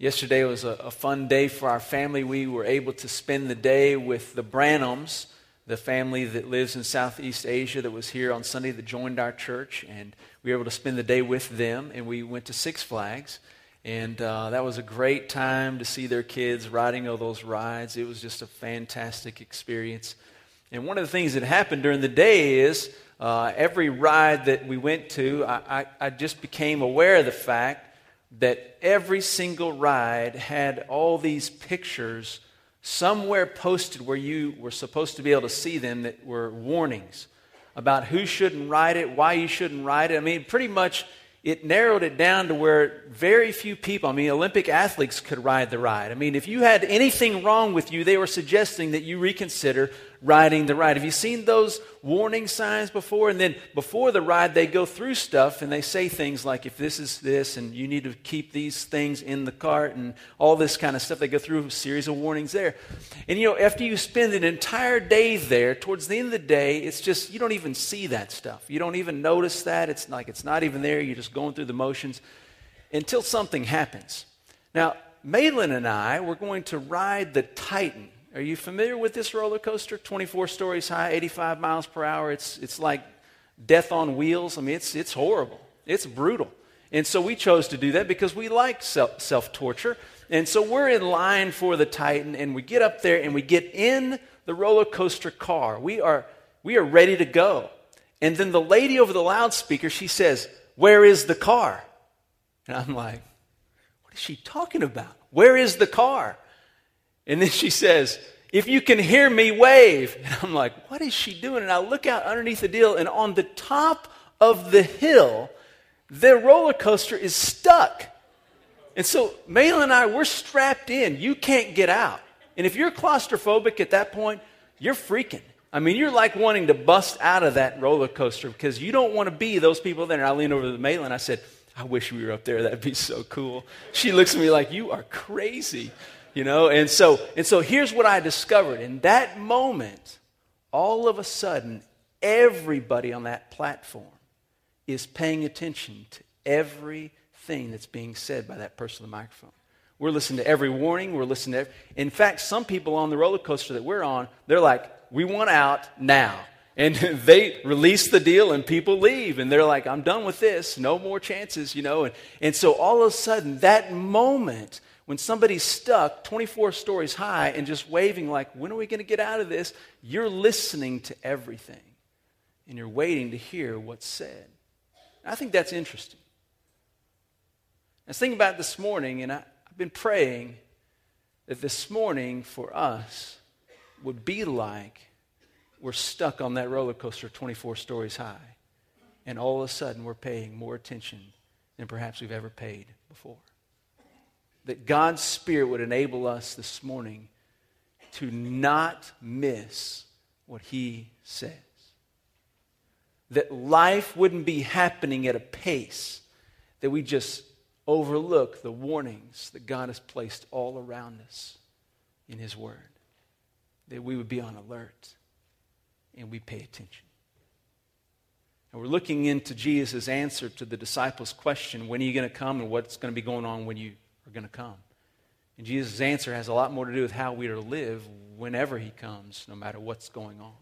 Yesterday was a, a, fun day for our family. We were able to spend the day with the Branhams, the family that lives in Southeast Asia that was here on Sunday that joined our church. And we were able to spend the day with them. And we went to Six Flags. And uh, that was a great time to see their kids riding all those rides. It was just a fantastic experience. And one of the things that happened during the day is uh, every ride that we went to, I, I, I just became aware of the fact that every single ride had all these pictures somewhere posted where you were supposed to be able to see them that were warnings about who shouldn't ride it, why you shouldn't ride it. I mean, pretty much it narrowed it down to where very few people, I mean, Olympic athletes could ride the ride. I mean, if you had anything wrong with you, they were suggesting that you reconsider riding the ride. Have you seen those warning signs before? And then before the ride, they go through stuff and they say things like, if this is this, and you need to keep these things in the cart, and all this kind of stuff. They go through a series of warnings there. And you know, after you spend an entire day there, towards the end of the day, it's just, you don't even see that stuff. You don't even notice that. It's like it's not even there. You're just going through the motions until something happens. Now, Malin and I were going to ride the Titan are you familiar with this roller coaster? 24 stories high, 85 miles per hour. It's, it's like death on wheels. I mean, it's, it's horrible, it's brutal. And so we chose to do that because we like self torture. And so we're in line for the Titan, and we get up there and we get in the roller coaster car. We are, we are ready to go. And then the lady over the loudspeaker, she says, Where is the car? And I'm like, What is she talking about? Where is the car? And then she says, If you can hear me, wave. And I'm like, What is she doing? And I look out underneath the deal, and on the top of the hill, the roller coaster is stuck. And so Mail and I, we're strapped in. You can't get out. And if you're claustrophobic at that point, you're freaking. I mean, you're like wanting to bust out of that roller coaster because you don't want to be those people there. And I leaned over to Mail and I said, I wish we were up there. That'd be so cool. She looks at me like, You are crazy you know? And so and so here's what i discovered. In that moment all of a sudden everybody on that platform is paying attention to everything that's being said by that person on the microphone. We're listening to every warning. We're listening to every, in fact some people on the roller coaster that we're on they're like we want out now. And they release the deal and people leave. And they're like i'm done with this. No more chances you know? And, and so all of a sudden that moment when somebody's stuck 24 stories high and just waving, like, when are we going to get out of this? You're listening to everything and you're waiting to hear what's said. I think that's interesting. I was thinking about this morning, and I, I've been praying that this morning for us would be like we're stuck on that roller coaster 24 stories high, and all of a sudden we're paying more attention than perhaps we've ever paid before that God's Spirit would enable us this morning to not miss what He says. That life wouldn't be happening at a pace that we just overlook the warnings that God has placed all around us in His Word. That we would be on alert and we pay attention. And we're looking into Jesus' answer to the disciples' question when are you going to come and what's going to be going on when you are going to come. And Jesus' answer has a lot more to do with how we are to live whenever he comes, no matter what's going on.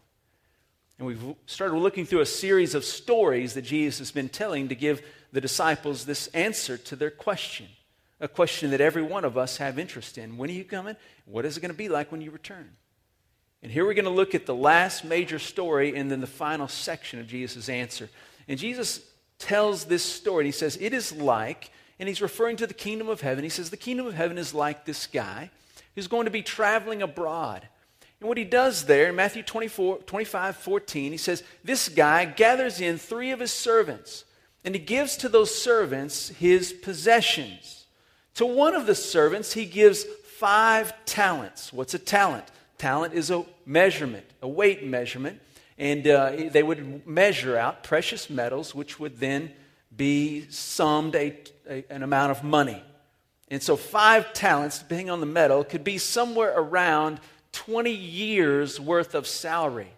And we've started looking through a series of stories that Jesus has been telling to give the disciples this answer to their question. A question that every one of us have interest in. When are you coming? What is it going to be like when you return? And here we're going to look at the last major story and then the final section of Jesus' answer. And Jesus tells this story. He says, It is like and he's referring to the kingdom of heaven. He says, The kingdom of heaven is like this guy who's going to be traveling abroad. And what he does there in Matthew 24, 25, 14, he says, This guy gathers in three of his servants, and he gives to those servants his possessions. To one of the servants, he gives five talents. What's a talent? Talent is a measurement, a weight measurement. And uh, they would measure out precious metals, which would then be summed a, a, an amount of money. And so, five talents, depending on the metal, could be somewhere around 20 years worth of salary.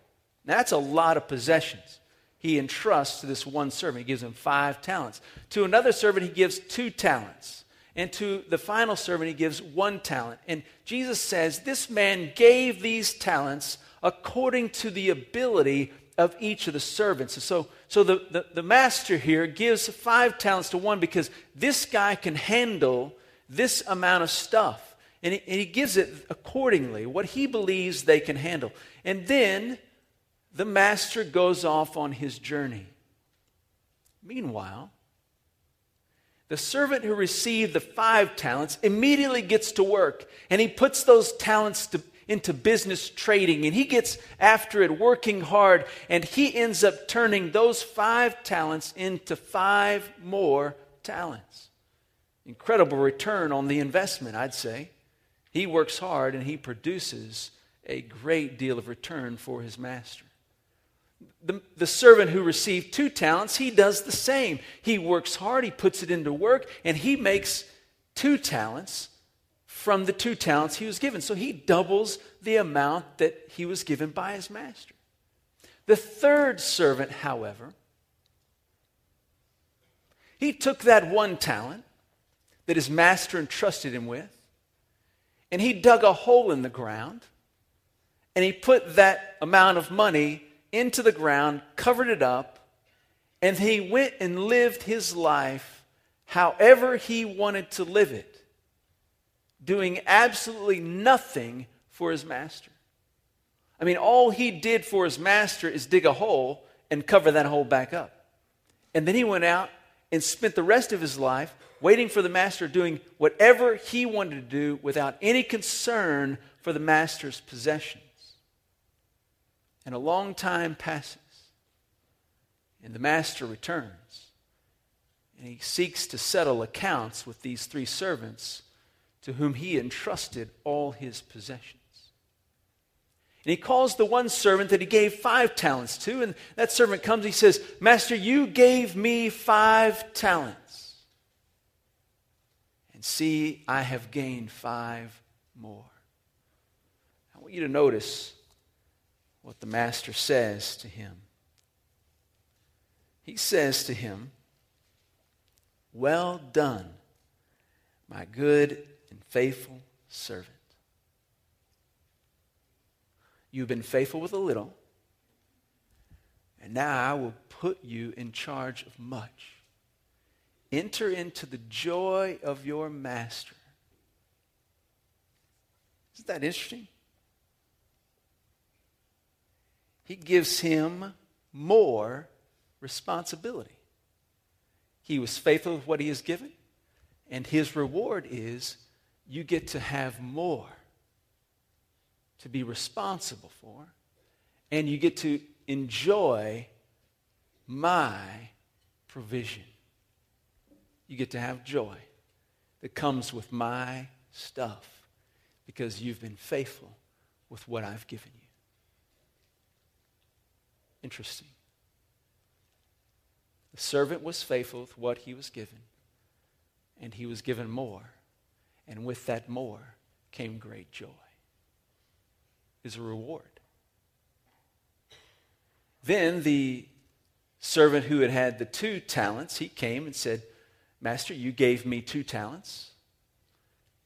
Now, That's a lot of possessions. He entrusts to this one servant. He gives him five talents. To another servant, he gives two talents. And to the final servant, he gives one talent. And Jesus says, This man gave these talents according to the ability of each of the servants. And So, so the, the, the master here gives five talents to one because this guy can handle this amount of stuff. And he, and he gives it accordingly, what he believes they can handle. And then the master goes off on his journey. Meanwhile, the servant who received the five talents immediately gets to work and he puts those talents to, into business trading and he gets after it, working hard, and he ends up turning those five talents into five more talents. Incredible return on the investment, I'd say. He works hard and he produces a great deal of return for his master the, the servant who received two talents, he does the same. He works hard, he puts it into work, and he makes two talents from the two talents he was given. So he doubles the amount that he was given by his master. The third servant, however, he took that one talent that his master entrusted him with, and he dug a hole in the ground, and he put that amount of money into the ground, covered it up, and he went and lived his life however he wanted to live it, doing absolutely nothing for his master. I mean, all he did for his master is dig a hole and cover that hole back up. And then he went out and spent the rest of his life waiting for the master, doing whatever he wanted to do without any concern for the master's possessions. And a long time passes, and the master returns, and he seeks to settle accounts with these three servants to whom he entrusted all his possessions. And he calls the one servant that he gave five talents to, and that servant comes and he says, Master, you gave me five talents. And see, I have gained five more. I want you to notice what the master says to him. He says to him, Well done, my good faithful servant. You've been faithful with a little, and now I will put you in charge of much. Enter into the joy of your master. Isn't that interesting? he gives him more responsibility. He was faithful with what he has given, and his reward is you get to have more to be responsible for, and you get to enjoy my provision. You get to have joy that comes with my stuff because you've been faithful with what I've given you. Interesting. The servant was faithful with what he was given, and he was given more. And with that more came great joy. Is a reward. Then the servant who had had the two talents, he came and said, Master, you gave me two talents,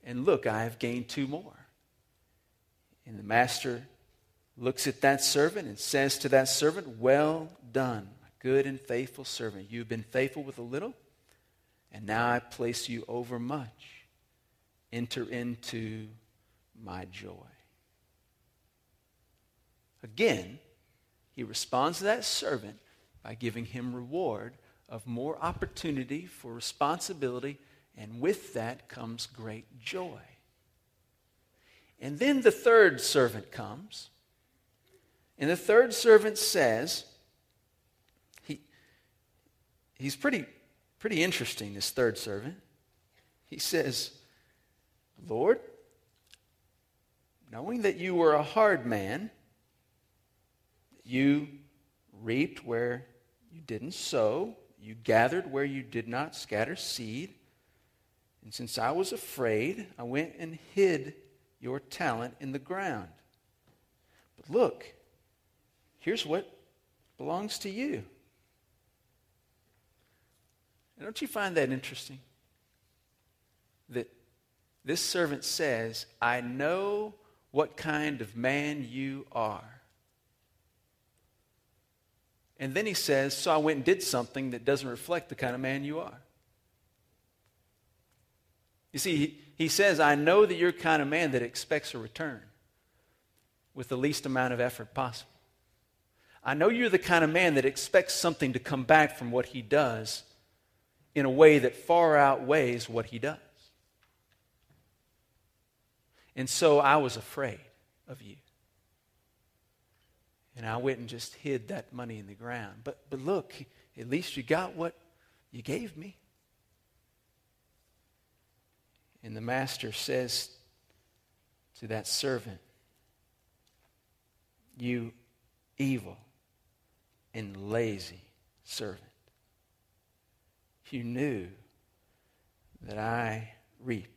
and look, I have gained two more. And the master looks at that servant and says to that servant, Well done, good and faithful servant. You've been faithful with a little, and now I place you over much. Enter into my joy. Again, he responds to that servant by giving him reward of more opportunity for responsibility, and with that comes great joy. And then the third servant comes and the third servant says, he, he's pretty, pretty interesting, this third servant. He says, Lord, knowing that you were a hard man, you reaped where you didn't sow, you gathered where you did not scatter seed. And since I was afraid, I went and hid your talent in the ground. But look, Here's what belongs to you. Don't you find that interesting? that this servant says, I know what kind of man you are. And then he says, So I went and did something that doesn't reflect the kind of man you are. You see, he, says, I know that you're the kind of man that expects a return with the least amount of effort possible. I know you're the kind of man that expects something to come back from what he does in a way that far outweighs what he does. And so I was afraid of you. And I went and just hid that money in the ground. But, but look, at least you got what you gave me. And the master says to that servant, You evil and lazy servant. You knew that I reap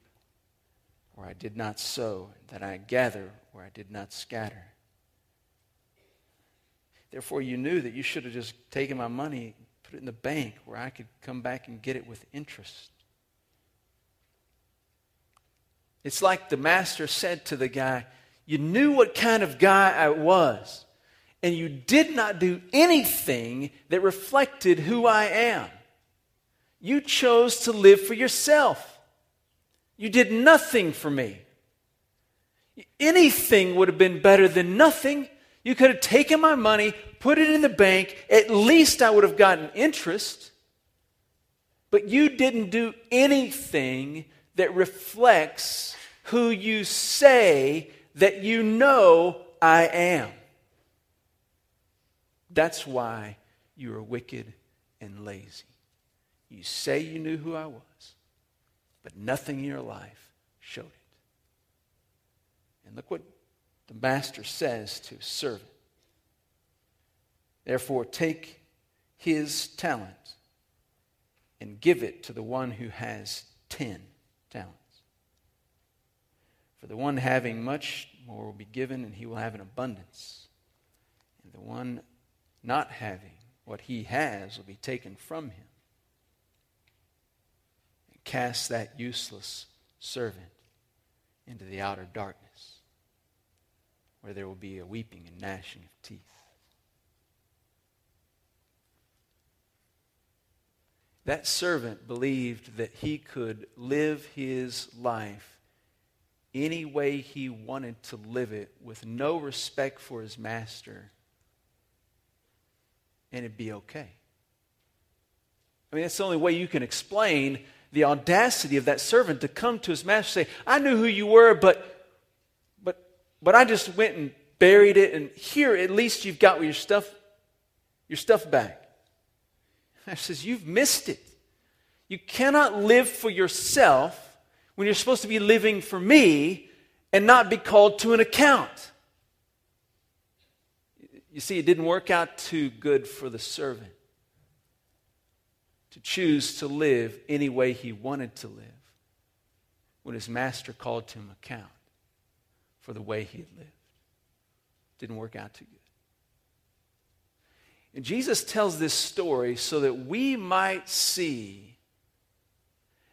where I did not sow, that I gather where I did not scatter. Therefore, you knew that you should have just taken my money, put it in the bank where I could come back and get it with interest. It's like the master said to the guy, You knew what kind of guy I was, and you did not do anything that reflected who I am. You chose to live for yourself. You did nothing for me. Anything would have been better than nothing. You could have taken my money, put it in the bank. At least I would have gotten interest. But you didn't do anything that reflects who you say that you know I am. That's why you are wicked and lazy. You say you knew who I was, but nothing in your life showed it. And look what the master says to his servant. Therefore, take his talent and give it to the one who has ten talents. For the one having much more will be given, and he will have an abundance. And the one not having what he has will be taken from him. Cast that useless servant into the outer darkness, where there will be a weeping and gnashing of teeth. That servant believed that he could live his life any way he wanted to live it with no respect for his master, and it'd be okay. I mean, that's the only way you can explain the audacity of that servant to come to his master and say, I knew who you were, but, but, but I just went and buried it, and here at least you've got your stuff, your stuff back. I says, You've missed it. You cannot live for yourself when you're supposed to be living for me and not be called to an account. You see, it didn't work out too good for the servant to choose to live any way he wanted to live when his master called to him account for the way he had lived. Didn't work out too good. And Jesus tells this story so that we might see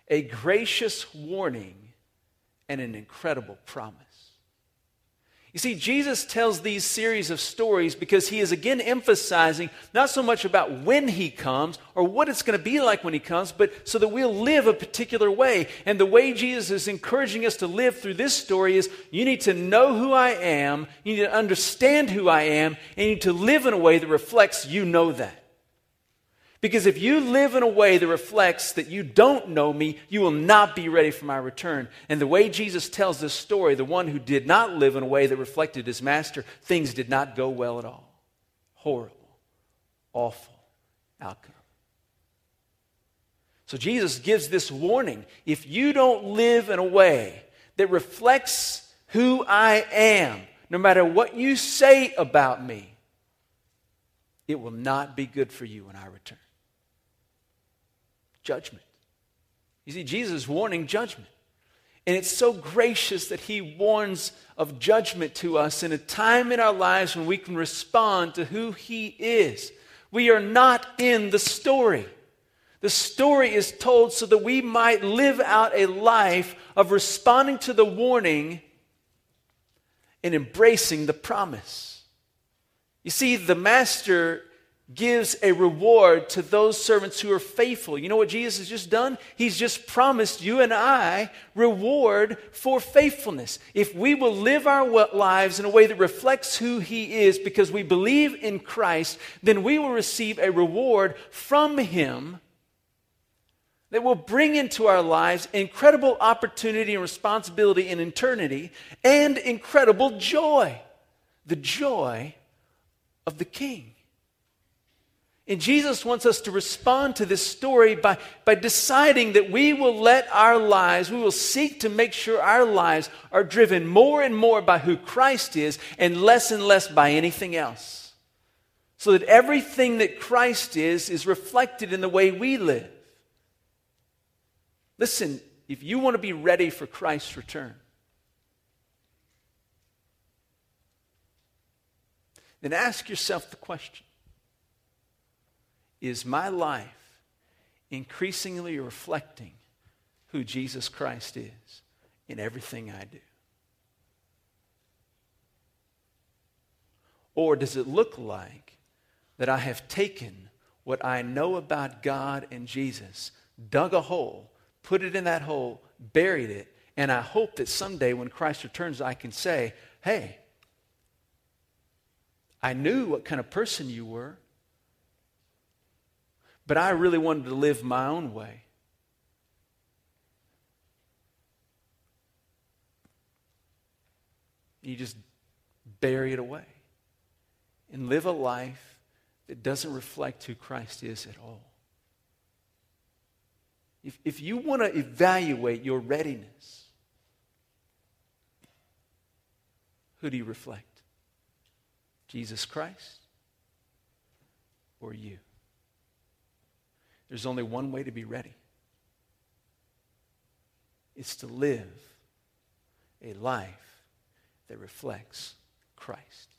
a gracious warning, and an incredible promise. You see, Jesus tells these series of stories because he is again emphasizing not so much about when he comes or what it's going to be like when he comes, but so that we'll live a particular way. And the way Jesus is encouraging us to live through this story is you need to know who I am, you need to understand who I am, and you need to live in a way that reflects you know that. Because if you live in a way that reflects that you don't know me, you will not be ready for my return. And the way Jesus tells this story, the one who did not live in a way that reflected his master, things did not go well at all. Horrible, awful outcome. So Jesus gives this warning. If you don't live in a way that reflects who I am, no matter what you say about me, it will not be good for you when I return judgment. You see, Jesus warning judgment. And it's so gracious that he warns of judgment to us in a time in our lives when we can respond to who he is. We are not in the story. The story is told so that we might live out a life of responding to the warning and embracing the promise. You see, the master gives a reward to those servants who are faithful. You know what Jesus has just done? He's just promised you and I reward for faithfulness. If we will live our lives in a way that reflects who He is because we believe in Christ, then we will receive a reward from Him that will bring into our lives incredible opportunity and responsibility in eternity and incredible joy. The joy of the King. And Jesus wants us to respond to this story by, by deciding that we will let our lives, we will seek to make sure our lives are driven more and more by who Christ is and less and less by anything else. So that everything that Christ is is reflected in the way we live. Listen, if you want to be ready for Christ's return, then ask yourself the question is my life increasingly reflecting who Jesus Christ is in everything I do? Or does it look like that I have taken what I know about God and Jesus, dug a hole, put it in that hole, buried it, and I hope that someday when Christ returns, I can say, hey, I knew what kind of person you were. But I really wanted to live my own way. You just bury it away and live a life that doesn't reflect who Christ is at all. If, if you want to evaluate your readiness, who do you reflect? Jesus Christ or you? There's only one way to be ready it's to live a life that reflects Christ.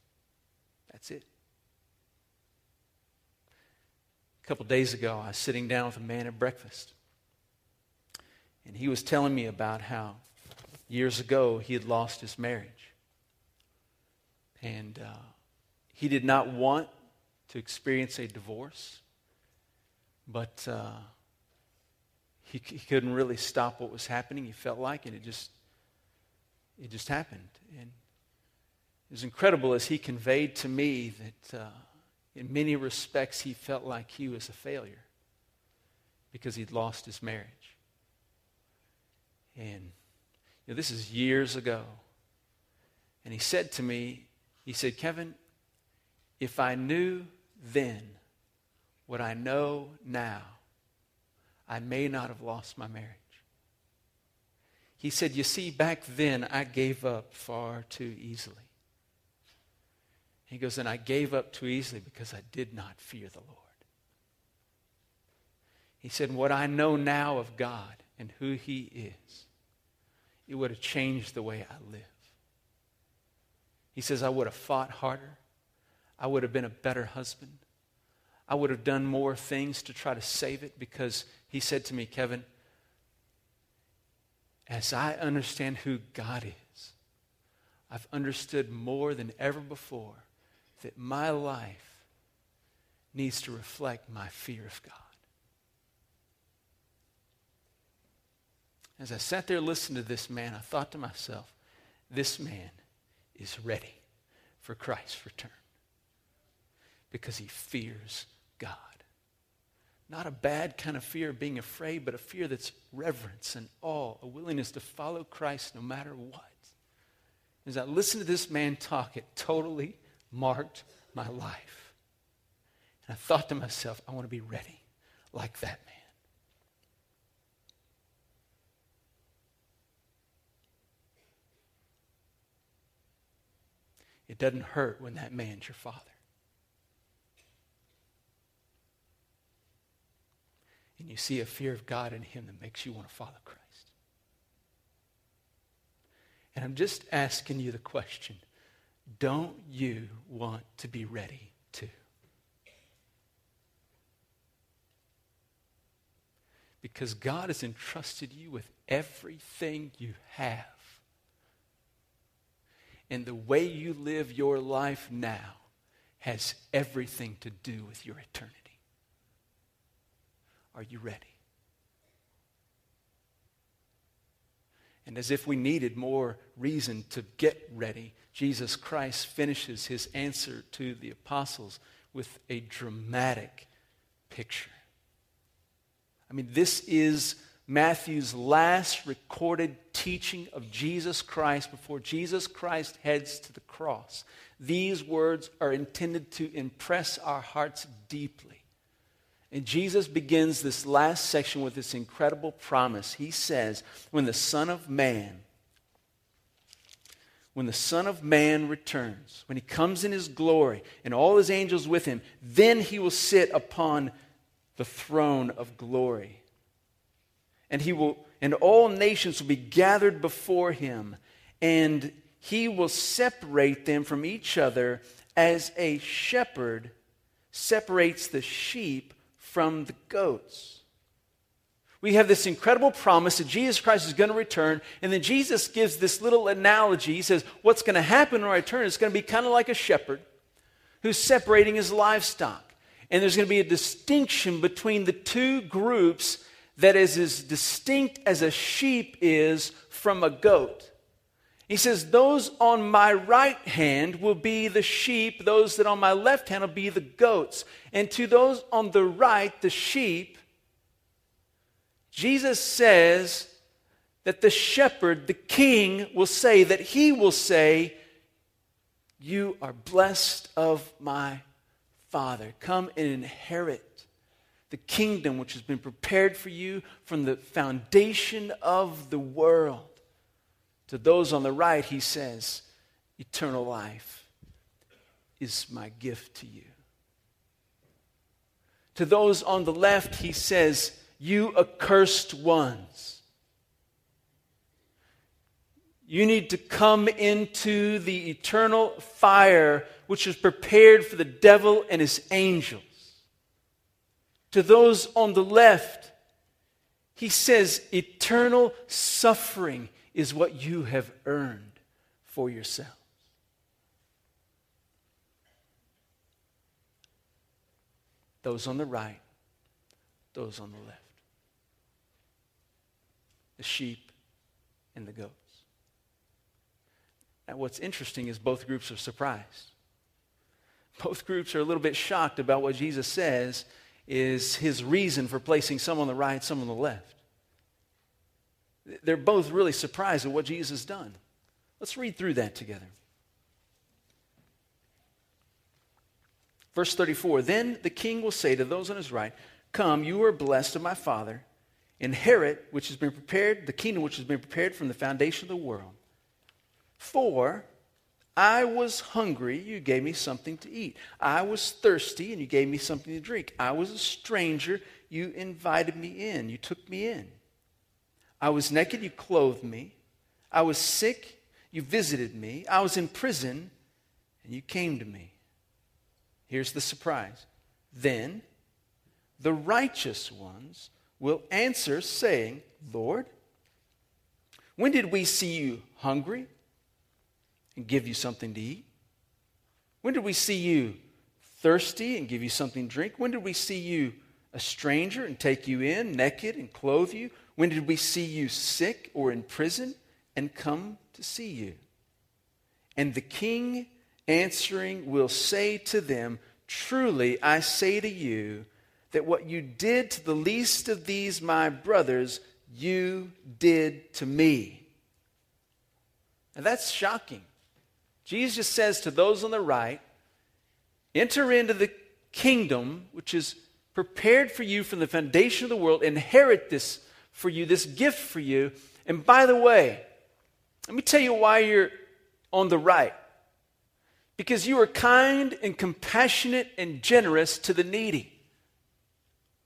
That's it. A couple days ago, I was sitting down with a man at breakfast, and he was telling me about how years ago he had lost his marriage. And uh, he did not want to experience a divorce. But uh, he, he couldn't really stop what was happening. He felt like, and it just, it just happened. And it was incredible as he conveyed to me that uh, in many respects he felt like he was a failure because he'd lost his marriage. And you know, this is years ago. And he said to me, he said, Kevin, if I knew then what I know now, I may not have lost my marriage. He said, You see, back then I gave up far too easily. He goes, And I gave up too easily because I did not fear the Lord. He said, What I know now of God and who He is, it would have changed the way I live. He says, I would have fought harder. I would have been a better husband. I would have done more things to try to save it because he said to me, Kevin, as I understand who God is, I've understood more than ever before that my life needs to reflect my fear of God. As I sat there listening to this man, I thought to myself, this man is ready for Christ's return because he fears God. Not a bad kind of fear of being afraid, but a fear that's reverence and awe, a willingness to follow Christ no matter what. As I listened to this man talk, it totally marked my life. And I thought to myself, I want to be ready like that man. It doesn't hurt when that man's your father. And you see a fear of God in him that makes you want to follow Christ. And I'm just asking you the question don't you want to be ready too? because God has entrusted you with everything you have. And the way you live your life now has everything to do with your eternity. Are you ready? And as if we needed more reason to get ready, Jesus Christ finishes his answer to the apostles with a dramatic picture. I mean, this is Matthew's last recorded teaching of Jesus Christ before Jesus Christ heads to the cross. These words are intended to impress our hearts deeply. And Jesus begins this last section with this incredible promise. He says, When the Son of Man, when the Son of Man returns, when he comes in his glory and all his angels with him, then he will sit upon the throne of glory. And he will and all nations will be gathered before him, and he will separate them from each other as a shepherd separates the sheep from the goats. We have this incredible promise that Jesus Christ is going to return, and then Jesus gives this little analogy. He says, What's going to happen when I return is going to be kind of like a shepherd who's separating his livestock. And there's going to be a distinction between the two groups that is as distinct as a sheep is from a goat. He says, Those on my right hand will be the sheep, those that on my left hand will be the goats. And to those on the right, the sheep, Jesus says that the shepherd, the king, will say, that he will say, You are blessed of my Father. Come and inherit the kingdom which has been prepared for you from the foundation of the world. To those on the right, he says, Eternal life is my gift to you. To those on the left, he says, You accursed ones. You need to come into the eternal fire which is prepared for the devil and his angels. To those on the left, he says, Eternal suffering is what you have earned for yourselves. Those on the right, those on the left. The sheep and the goats. Now, what's interesting is both groups are surprised. Both groups are a little bit shocked about what Jesus says is his reason for placing some on the right, some on the left. They're both really surprised at what Jesus has done. Let's read through that together. Verse 34 Then the king will say to those on his right, Come, you are blessed of my Father, inherit which has been prepared, the kingdom which has been prepared from the foundation of the world. For I was hungry, you gave me something to eat. I was thirsty, and you gave me something to drink. I was a stranger, you invited me in, you took me in. I was naked, you clothed me. I was sick, you visited me. I was in prison, and you came to me. Here's the surprise. Then the righteous ones will answer, saying, Lord, when did we see you hungry and give you something to eat? When did we see you thirsty and give you something to drink? When did we see you a stranger and take you in, naked and clothe you? When did we see you sick or in prison and come to see you? And the king answering will say to them, Truly I say to you, that what you did to the least of these my brothers, you did to me. And that's shocking. Jesus says to those on the right, Enter into the kingdom which is prepared for you from the foundation of the world, inherit this for you, this gift for you. And by the way, let me tell you why you're on the right. Because you are kind and compassionate and generous to the needy.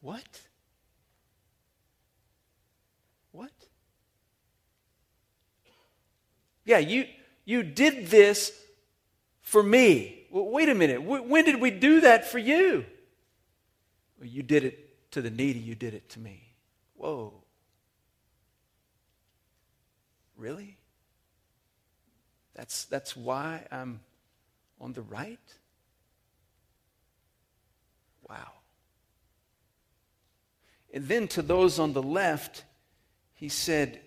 What? What? Yeah, you you did this for me. Well, wait a minute. When did we do that for you? Well, you did it to the needy, you did it to me. Whoa. Really? That's, that's why I'm on the right? Wow. And then to those on the left, he said,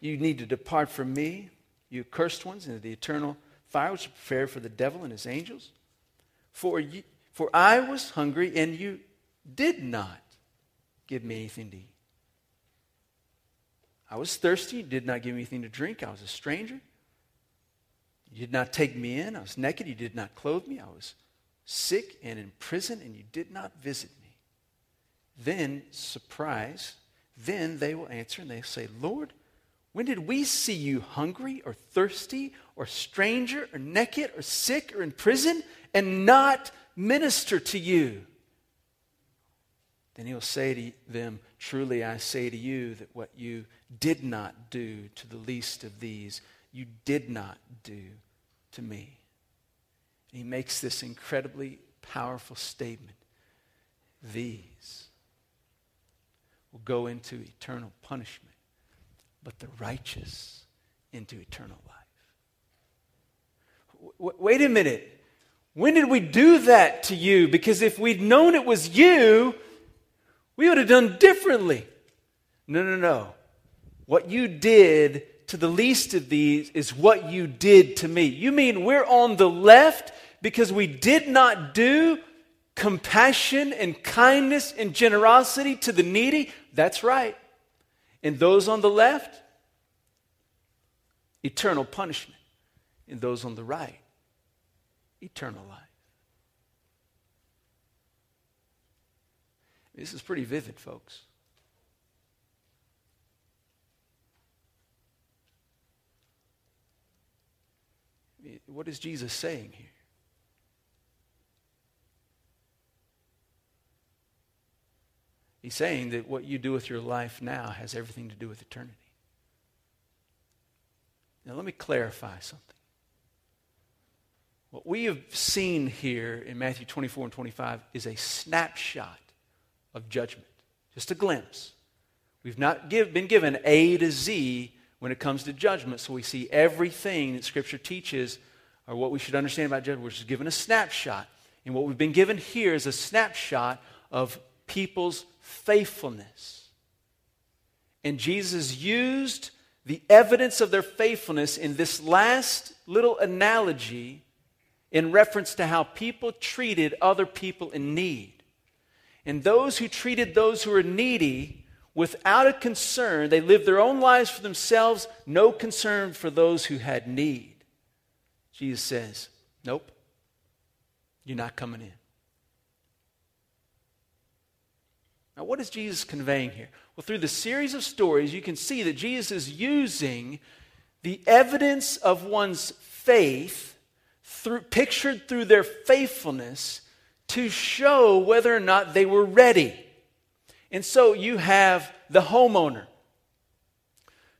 You need to depart from me, you cursed ones, into the eternal fire which is prepared for the devil and his angels. For, you, for I was hungry, and you did not give me anything to eat. I was thirsty, you did not give me anything to drink. I was a stranger. You did not take me in. I was naked, you did not clothe me. I was sick and in prison, and you did not visit me. Then, surprise, then they will answer and they say, Lord, when did we see you hungry or thirsty or stranger or naked or sick or in prison and not minister to you? Then he'll say to them, Truly I say to you that what you did not do to the least of these, you did not do to me. And he makes this incredibly powerful statement. These will go into eternal punishment, but the righteous into eternal life. W- wait a minute. When did we do that to you? Because if we'd known it was you, we would have done differently. No, no, no. What you did to the least of these is what you did to me. You mean we're on the left because we did not do compassion and kindness and generosity to the needy? That's right. And those on the left, eternal punishment. And those on the right, eternal life. This is pretty vivid, folks. What is Jesus saying here? He's saying that what you do with your life now has everything to do with eternity. Now, let me clarify something. What we have seen here in Matthew 24 and 25 is a snapshot of judgment, just a glimpse. We've not give, been given A to Z when it comes to judgment, so we see everything that Scripture teaches or what we should understand about judgment, which is given a snapshot. And what we've been given here is a snapshot of people's faithfulness. And Jesus used the evidence of their faithfulness in this last little analogy in reference to how people treated other people in need. And those who treated those who were needy without a concern, they lived their own lives for themselves, no concern for those who had need. Jesus says, Nope, you're not coming in. Now, what is Jesus conveying here? Well, through the series of stories, you can see that Jesus is using the evidence of one's faith, through, pictured through their faithfulness, to show whether or not they were ready. And so you have the homeowner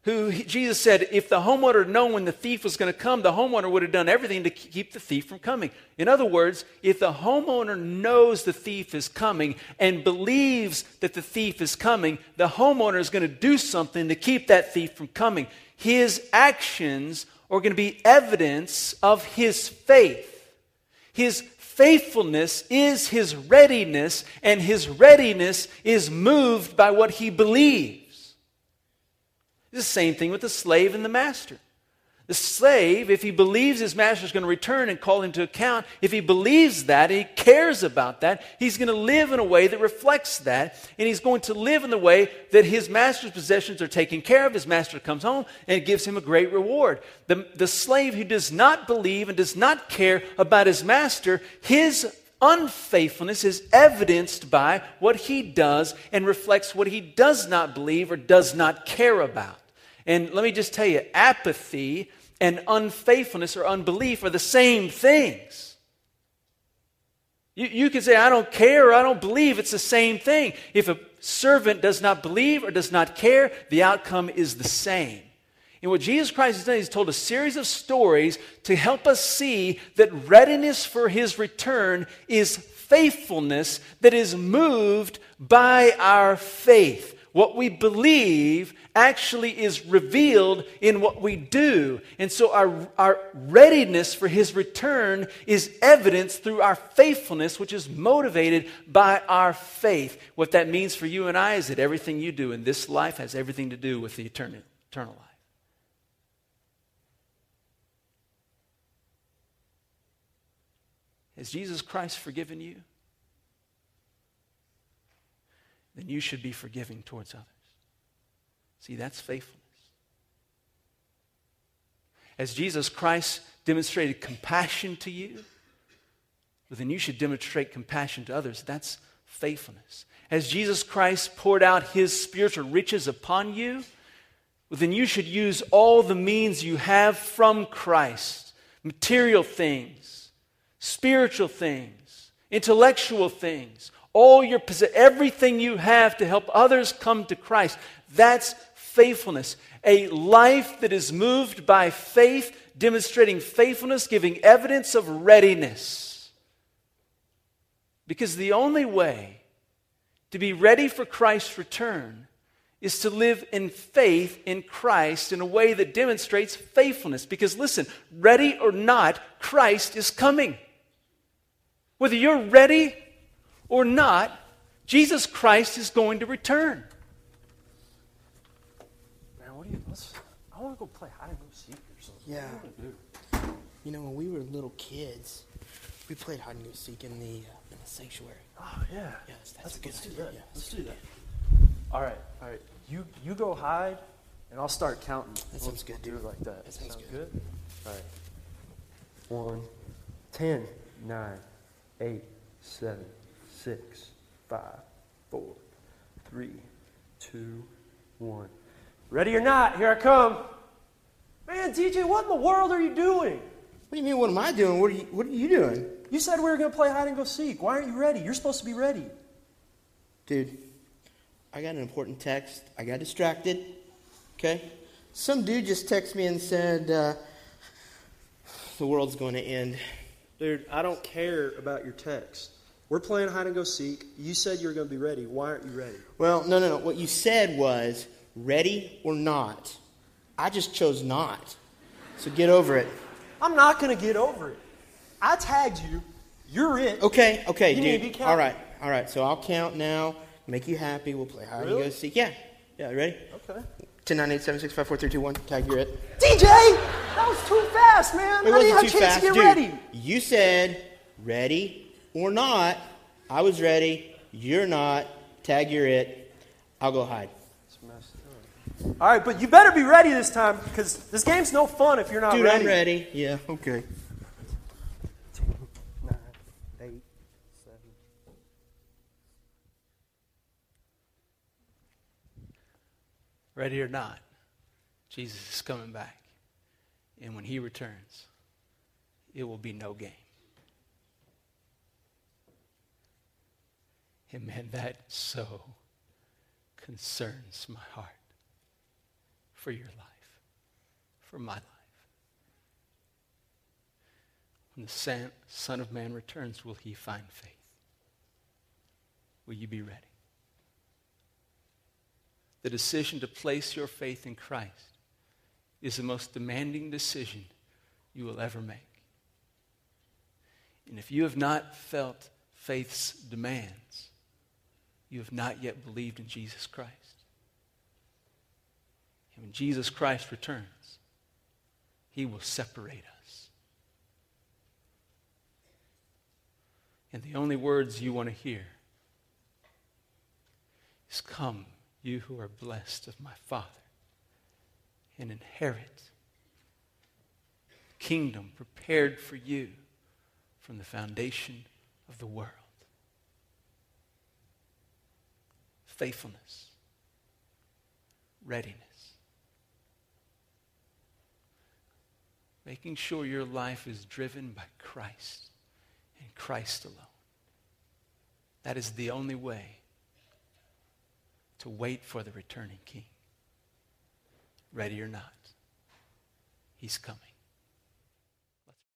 who Jesus said, if the homeowner had known when the thief was going to come, the homeowner would have done everything to keep the thief from coming. In other words, if the homeowner knows the thief is coming and believes that the thief is coming, the homeowner is going to do something to keep that thief from coming. His actions are going to be evidence of his faith. His faithfulness is his readiness, and his readiness is moved by what he believes. It's the same thing with the slave and the master. The slave, if he believes his master is going to return and call him to account, if he believes that, he cares about that, he's going to live in a way that reflects that, and he's going to live in the way that his master's possessions are taken care of. His master comes home and gives him a great reward. The, the slave who does not believe and does not care about his master, his unfaithfulness is evidenced by what he does and reflects what he does not believe or does not care about. And let me just tell you, apathy and unfaithfulness or unbelief are the same things. You, you can say, I don't care or I don't believe. It's the same thing. If a servant does not believe or does not care, the outcome is the same. And what Jesus Christ has done, he's told a series of stories to help us see that readiness for his return is faithfulness that is moved by our faith. What we believe actually is revealed in what we do. And so our, our readiness for his return is evidenced through our faithfulness, which is motivated by our faith. What that means for you and I is that everything you do in this life has everything to do with the eternal, eternal life. Has Jesus Christ forgiven you? Then you should be forgiving towards others. See, that's faithfulness. As Jesus Christ demonstrated compassion to you, then you should demonstrate compassion to others. That's faithfulness. As Jesus Christ poured out his spiritual riches upon you, then you should use all the means you have from Christ material things, spiritual things, intellectual things, all your everything you have to help others come to Christ. That's faithfulness. A life that is moved by faith, demonstrating faithfulness, giving evidence of readiness. Because the only way to be ready for Christ's return is to live in faith in Christ in a way that demonstrates faithfulness. Because listen, ready or not, Christ is coming. Whether you're ready or not, Jesus Christ is going to return. Man, what do you, let's, I want to go play hide and go seek or something. Yeah. Do you You know, when we were little kids, we played hide and go seek in the, uh, in the sanctuary. Oh, yeah. Yes, that's let's, a good let's do idea. that. Yeah, let's let's do do that. All right, all right. You, you go hide, and I'll start counting. That We'll- sounds good, we'll Do dude. it like that. That sounds good. All right. One, ten, nine, eight, seven, six, five, four, three, two, one. Ready or not, here I come. Man, DJ, what in the world are you doing? What do you mean, what am I doing? What are you, what are you doing? You said we were going to play hide and go seek. Why aren't you ready? You're supposed to be ready. Dude, I got an important text. I got distracted. Okay? Some dude just texted me and said, uh, the world's going to end. Dude, I don't care about your text. We're playing hide and go seek. You said you were going to be ready. Why aren't you ready? Well, no, no, no. What you said was ready or not. I just chose not. So get over it. I'm not going to get over it. I tagged you. You're it. Okay, okay, You need dude. to be counting. all right, all right. So I'll count now. Make you happy. We'll play hide and go seek. Yeah, yeah. Ready? Okay. Ten nine eight seven six five four three two one. Tag you're it. DJ, that was too fast, man. It I didn't wasn't have too a chance fast, to get dude. ready. You said ready or not. I was ready. You're not. Tag you're it. I'll go hide. All right, but you better be ready this time because this game's no fun if you're not Dude, ready. Dude, I'm ready. Yeah. Okay. Nine, eight, seven. Ready or not, Jesus is coming back. And when he returns, it will be no game. And man, that so concerns my heart for your life, for my life. When the Son Son of Man returns, will he find faith? Will you be ready? The decision to place your faith in Christ is the most demanding decision you will ever make. And if you have not felt faith's demands, you have not yet believed in Jesus Christ. And when Jesus Christ returns, he will separate us. And the only words you want to hear is Come, you who are blessed of my Father, and inherit the kingdom prepared for you from the foundation of the world. Faithfulness, readiness, making sure your life is driven by Christ and Christ alone. That is the only way to wait for the returning king. Ready or not, he's coming.